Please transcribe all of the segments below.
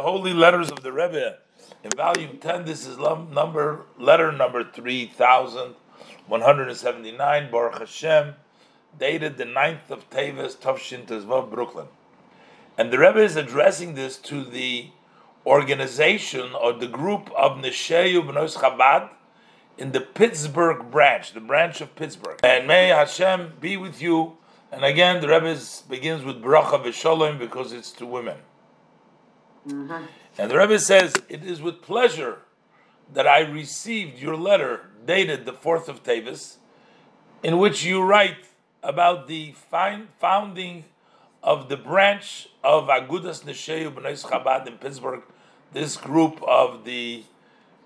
the Holy Letters of the Rebbe in volume 10. This is number letter number 3179, Baruch Hashem, dated the 9th of Teves, Tavshin Tezvav, Brooklyn. And the Rebbe is addressing this to the organization or the group of Nesheyu B'nos Chabad in the Pittsburgh branch, the branch of Pittsburgh. And may Hashem be with you. And again, the Rebbe begins with Bracha V'Sholem because it's to women. Mm-hmm. And the Rebbe says, It is with pleasure that I received your letter dated the 4th of Teves, in which you write about the founding of the branch of Agudas Nesheyu B'nai Chabad in Pittsburgh, this group of the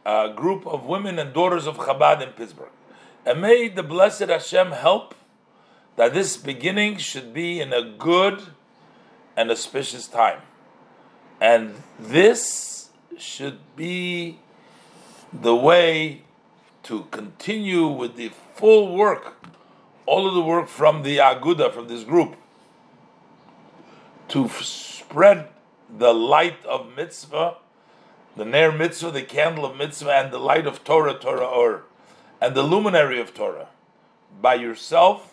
uh, group of women and daughters of Chabad in Pittsburgh. And may the blessed Hashem help that this beginning should be in a good and auspicious time. And this should be the way to continue with the full work, all of the work from the Aguda, from this group, to spread the light of mitzvah, the Ner mitzvah, the candle of mitzvah, and the light of Torah, Torah or, and the luminary of Torah, by yourself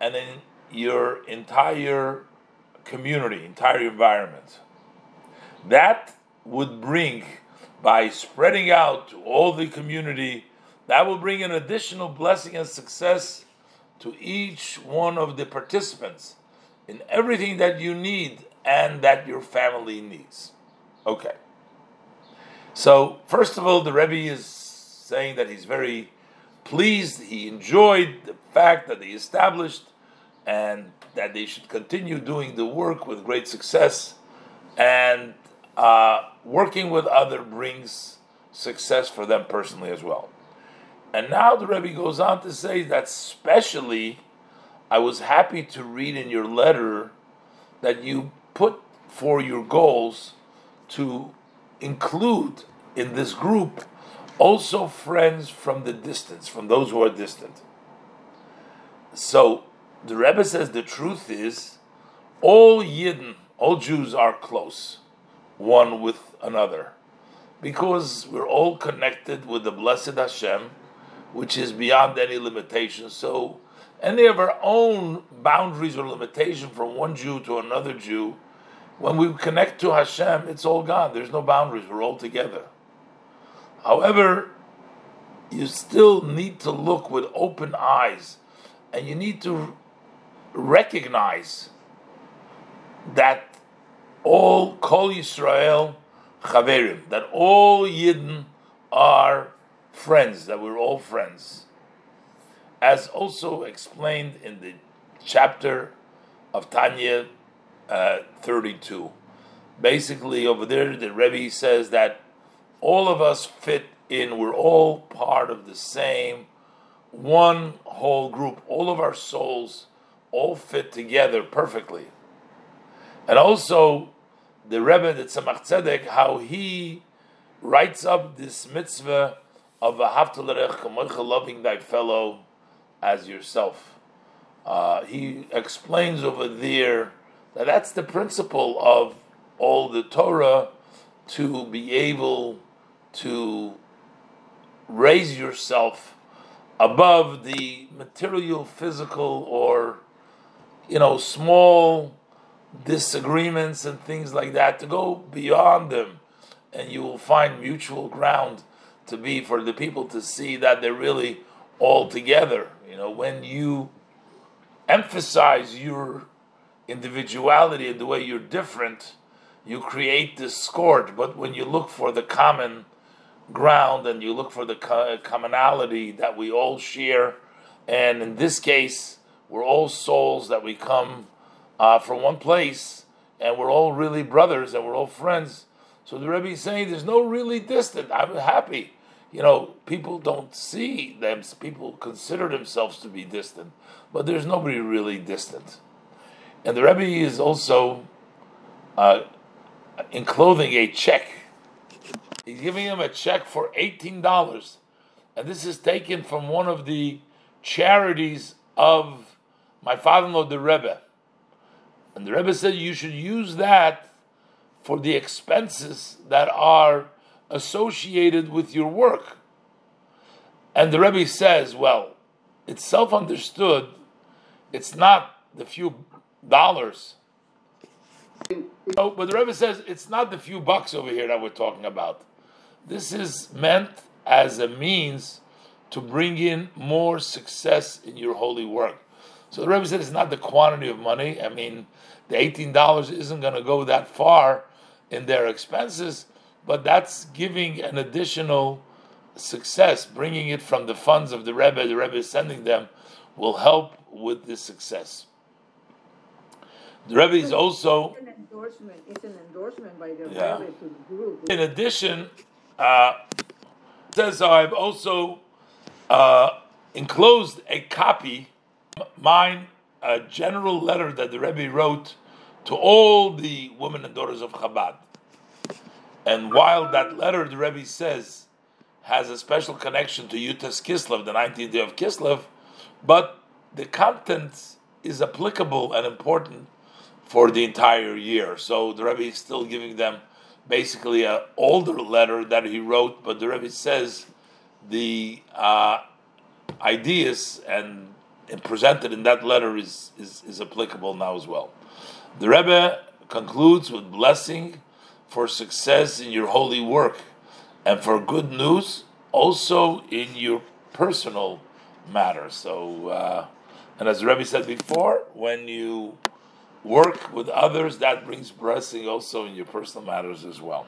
and in your entire community, entire environment. That would bring, by spreading out to all the community, that will bring an additional blessing and success to each one of the participants in everything that you need and that your family needs. Okay. So, first of all, the Rebbe is saying that he's very pleased, he enjoyed the fact that they established and that they should continue doing the work with great success. And uh, working with other brings success for them personally as well. And now the Rebbe goes on to say that specially, I was happy to read in your letter that you put for your goals to include in this group also friends from the distance, from those who are distant. So the Rebbe says the truth is all Yidden, all Jews are close one with another. Because we're all connected with the blessed Hashem, which is beyond any limitation. So, any of our own boundaries or limitation from one Jew to another Jew, when we connect to Hashem, it's all gone. There's no boundaries. We're all together. However, you still need to look with open eyes, and you need to recognize that all Kol Yisrael Chaverim, that all Yidden are friends, that we're all friends. As also explained in the chapter of Tanya uh, 32. Basically, over there, the Rebbe says that all of us fit in, we're all part of the same one whole group. All of our souls all fit together perfectly. And also, the Rebbe, the Tzemach Tzedek, how he writes up this mitzvah of a ahavta l'reacha loving thy fellow as yourself. Uh, he explains over there that that's the principle of all the Torah to be able to raise yourself above the material, physical, or you know, small disagreements and things like that, to go beyond them, and you will find mutual ground to be for the people to see that they're really all together. You know, when you emphasize your individuality and the way you're different, you create discord. But when you look for the common ground and you look for the commonality that we all share, and in this case, we're all souls that we come uh, from one place, and we're all really brothers and we're all friends. So the Rebbe is saying there's no really distant. I'm happy. You know, people don't see them. People consider themselves to be distant, but there's nobody really distant. And the Rebbe is also uh, enclosing a check. He's giving him a check for eighteen dollars, and this is taken from one of the charities of my father-in-law, the Rebbe. And the Rebbe said you should use that for the expenses that are associated with your work. And the Rebbe says, well, it's self understood, it's not the few dollars. Oh, but the Rebbe says it's not the few bucks over here that we're talking about. This is meant as a means to bring in more success in your holy work. So the Rebbe said it's not the quantity of money. I mean, the $18 isn't going to go that far in their expenses, but that's giving an additional success, bringing it from the funds of the Rebbe, the Rebbe is sending them, will help with this success. The Rebbe is also. It's an endorsement. It's an endorsement by the Yeah. Rebbe to the group. In addition, uh, says I've also uh, enclosed a copy, mine, a general letter that the Rebbe wrote to all the women and daughters of Chabad. And while that letter, the Rebbe says, has a special connection to Yud-Tes Kislev, the 19th day of Kislev, but the content is applicable and important for the entire year. So the Rebbe is still giving them basically an older letter that he wrote, but the Rebbe says the uh, ideas and, and presented in that letter is, is, is applicable now as well. The Rebbe concludes with blessing for success in your holy work and for good news also in your personal matters. So, uh, and as the Rebbe said before, when you work with others, that brings blessing also in your personal matters as well.